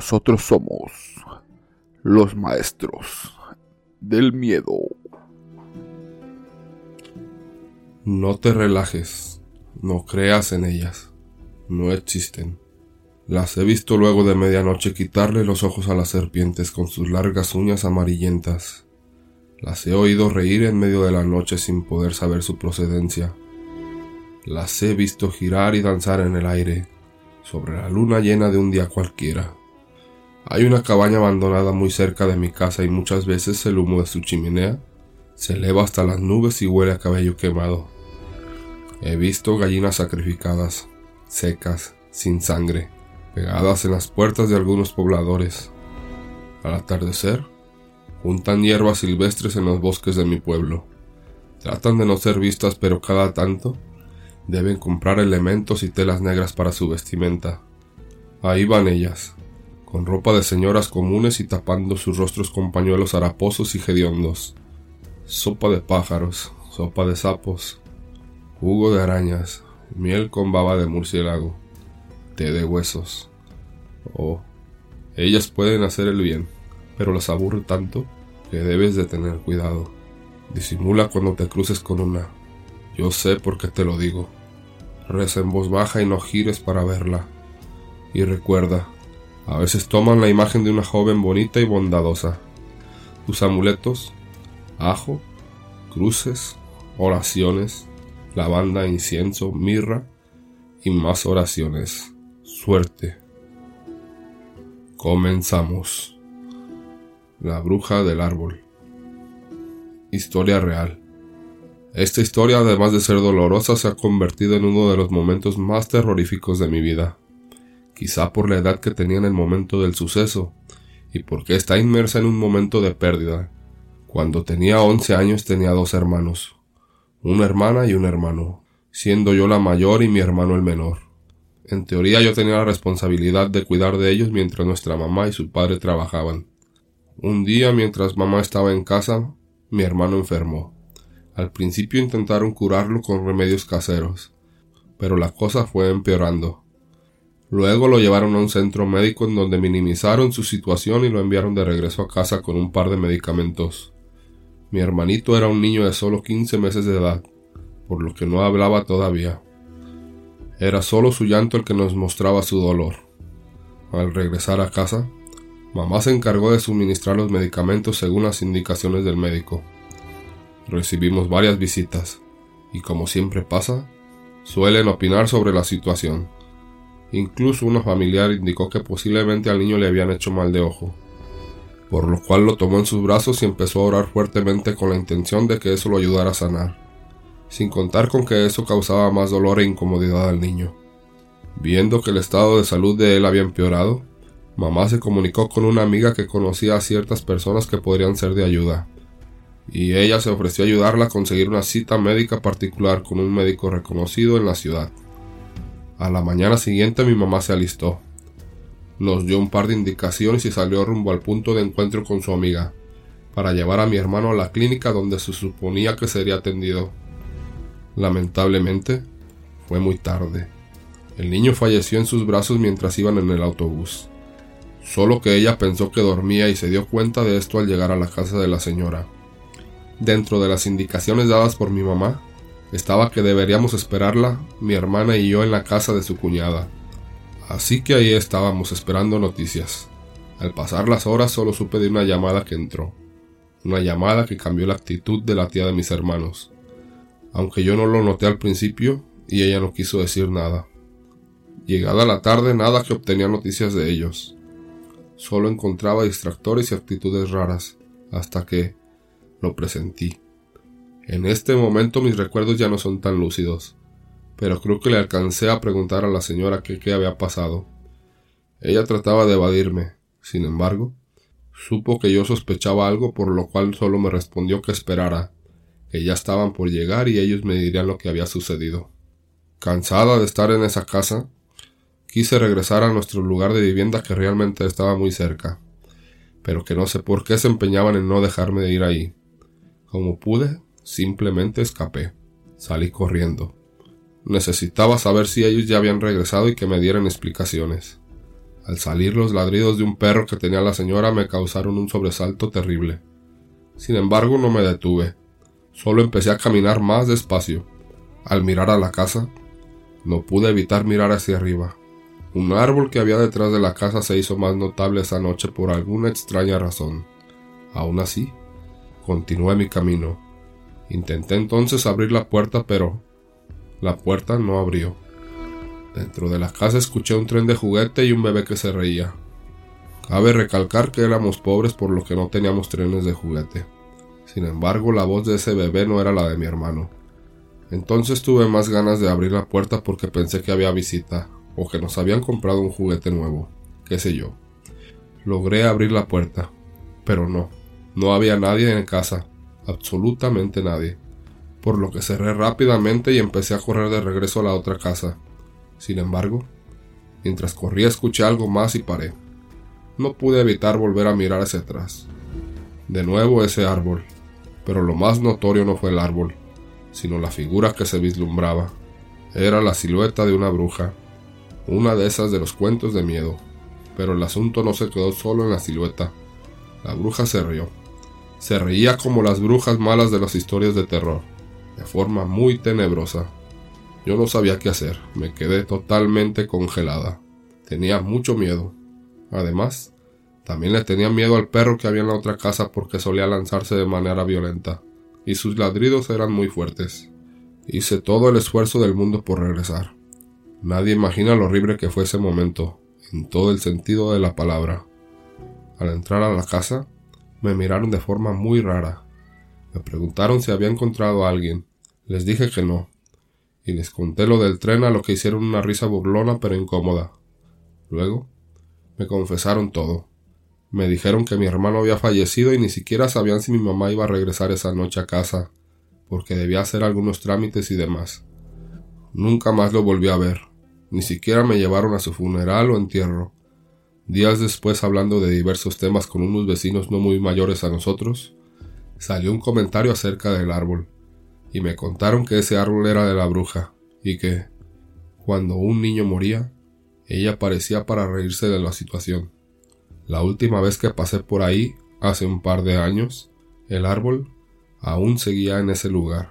nosotros somos los maestros del miedo. No te relajes, no creas en ellas, no existen. Las he visto luego de medianoche quitarle los ojos a las serpientes con sus largas uñas amarillentas. Las he oído reír en medio de la noche sin poder saber su procedencia. Las he visto girar y danzar en el aire, sobre la luna llena de un día cualquiera. Hay una cabaña abandonada muy cerca de mi casa y muchas veces el humo de su chimenea se eleva hasta las nubes y huele a cabello quemado. He visto gallinas sacrificadas, secas, sin sangre, pegadas en las puertas de algunos pobladores. Al atardecer, juntan hierbas silvestres en los bosques de mi pueblo. Tratan de no ser vistas, pero cada tanto deben comprar elementos y telas negras para su vestimenta. Ahí van ellas, con ropa de señoras comunes y tapando sus rostros con pañuelos haraposos y hediondos. Sopa de pájaros, sopa de sapos, jugo de arañas, miel con baba de murciélago, té de huesos. Oh, ellas pueden hacer el bien, pero las aburre tanto que debes de tener cuidado. Disimula cuando te cruces con una. Yo sé por qué te lo digo. Reza en voz baja y no gires para verla. Y recuerda, a veces toman la imagen de una joven bonita y bondadosa. Tus amuletos, ajo, cruces, oraciones, lavanda, incienso, mirra y más oraciones. Suerte. Comenzamos. La bruja del árbol. Historia real. Esta historia, además de ser dolorosa, se ha convertido en uno de los momentos más terroríficos de mi vida quizá por la edad que tenía en el momento del suceso, y porque está inmersa en un momento de pérdida. Cuando tenía once años tenía dos hermanos, una hermana y un hermano, siendo yo la mayor y mi hermano el menor. En teoría yo tenía la responsabilidad de cuidar de ellos mientras nuestra mamá y su padre trabajaban. Un día mientras mamá estaba en casa, mi hermano enfermó. Al principio intentaron curarlo con remedios caseros, pero la cosa fue empeorando. Luego lo llevaron a un centro médico en donde minimizaron su situación y lo enviaron de regreso a casa con un par de medicamentos. Mi hermanito era un niño de solo 15 meses de edad, por lo que no hablaba todavía. Era solo su llanto el que nos mostraba su dolor. Al regresar a casa, mamá se encargó de suministrar los medicamentos según las indicaciones del médico. Recibimos varias visitas, y como siempre pasa, suelen opinar sobre la situación. Incluso una familiar indicó que posiblemente al niño le habían hecho mal de ojo, por lo cual lo tomó en sus brazos y empezó a orar fuertemente con la intención de que eso lo ayudara a sanar, sin contar con que eso causaba más dolor e incomodidad al niño. Viendo que el estado de salud de él había empeorado, mamá se comunicó con una amiga que conocía a ciertas personas que podrían ser de ayuda, y ella se ofreció a ayudarla a conseguir una cita médica particular con un médico reconocido en la ciudad. A la mañana siguiente mi mamá se alistó. Nos dio un par de indicaciones y salió rumbo al punto de encuentro con su amiga, para llevar a mi hermano a la clínica donde se suponía que sería atendido. Lamentablemente, fue muy tarde. El niño falleció en sus brazos mientras iban en el autobús. Solo que ella pensó que dormía y se dio cuenta de esto al llegar a la casa de la señora. Dentro de las indicaciones dadas por mi mamá, estaba que deberíamos esperarla, mi hermana y yo, en la casa de su cuñada. Así que ahí estábamos esperando noticias. Al pasar las horas solo supe de una llamada que entró. Una llamada que cambió la actitud de la tía de mis hermanos. Aunque yo no lo noté al principio y ella no quiso decir nada. Llegada la tarde nada que obtenía noticias de ellos. Solo encontraba distractores y actitudes raras, hasta que lo presentí. En este momento mis recuerdos ya no son tan lúcidos, pero creo que le alcancé a preguntar a la señora qué había pasado. Ella trataba de evadirme, sin embargo, supo que yo sospechaba algo por lo cual solo me respondió que esperara, que ya estaban por llegar y ellos me dirían lo que había sucedido. Cansada de estar en esa casa, quise regresar a nuestro lugar de vivienda que realmente estaba muy cerca, pero que no sé por qué se empeñaban en no dejarme de ir ahí. Como pude, Simplemente escapé. Salí corriendo. Necesitaba saber si ellos ya habían regresado y que me dieran explicaciones. Al salir los ladridos de un perro que tenía la señora me causaron un sobresalto terrible. Sin embargo, no me detuve. Solo empecé a caminar más despacio. Al mirar a la casa, no pude evitar mirar hacia arriba. Un árbol que había detrás de la casa se hizo más notable esa noche por alguna extraña razón. Aún así, continué mi camino. Intenté entonces abrir la puerta, pero la puerta no abrió. Dentro de la casa escuché un tren de juguete y un bebé que se reía. Cabe recalcar que éramos pobres por lo que no teníamos trenes de juguete. Sin embargo, la voz de ese bebé no era la de mi hermano. Entonces tuve más ganas de abrir la puerta porque pensé que había visita, o que nos habían comprado un juguete nuevo, qué sé yo. Logré abrir la puerta, pero no, no había nadie en casa, absolutamente nadie, por lo que cerré rápidamente y empecé a correr de regreso a la otra casa. Sin embargo, mientras corría escuché algo más y paré. No pude evitar volver a mirar hacia atrás. De nuevo ese árbol, pero lo más notorio no fue el árbol, sino la figura que se vislumbraba. Era la silueta de una bruja, una de esas de los cuentos de miedo. Pero el asunto no se quedó solo en la silueta. La bruja se rió. Se reía como las brujas malas de las historias de terror, de forma muy tenebrosa. Yo no sabía qué hacer, me quedé totalmente congelada. Tenía mucho miedo. Además, también le tenía miedo al perro que había en la otra casa porque solía lanzarse de manera violenta, y sus ladridos eran muy fuertes. Hice todo el esfuerzo del mundo por regresar. Nadie imagina lo horrible que fue ese momento, en todo el sentido de la palabra. Al entrar a la casa, me miraron de forma muy rara. Me preguntaron si había encontrado a alguien. Les dije que no. Y les conté lo del tren a lo que hicieron una risa burlona pero incómoda. Luego, me confesaron todo. Me dijeron que mi hermano había fallecido y ni siquiera sabían si mi mamá iba a regresar esa noche a casa, porque debía hacer algunos trámites y demás. Nunca más lo volví a ver. Ni siquiera me llevaron a su funeral o entierro. Días después, hablando de diversos temas con unos vecinos no muy mayores a nosotros, salió un comentario acerca del árbol, y me contaron que ese árbol era de la bruja, y que, cuando un niño moría, ella aparecía para reírse de la situación. La última vez que pasé por ahí, hace un par de años, el árbol aún seguía en ese lugar.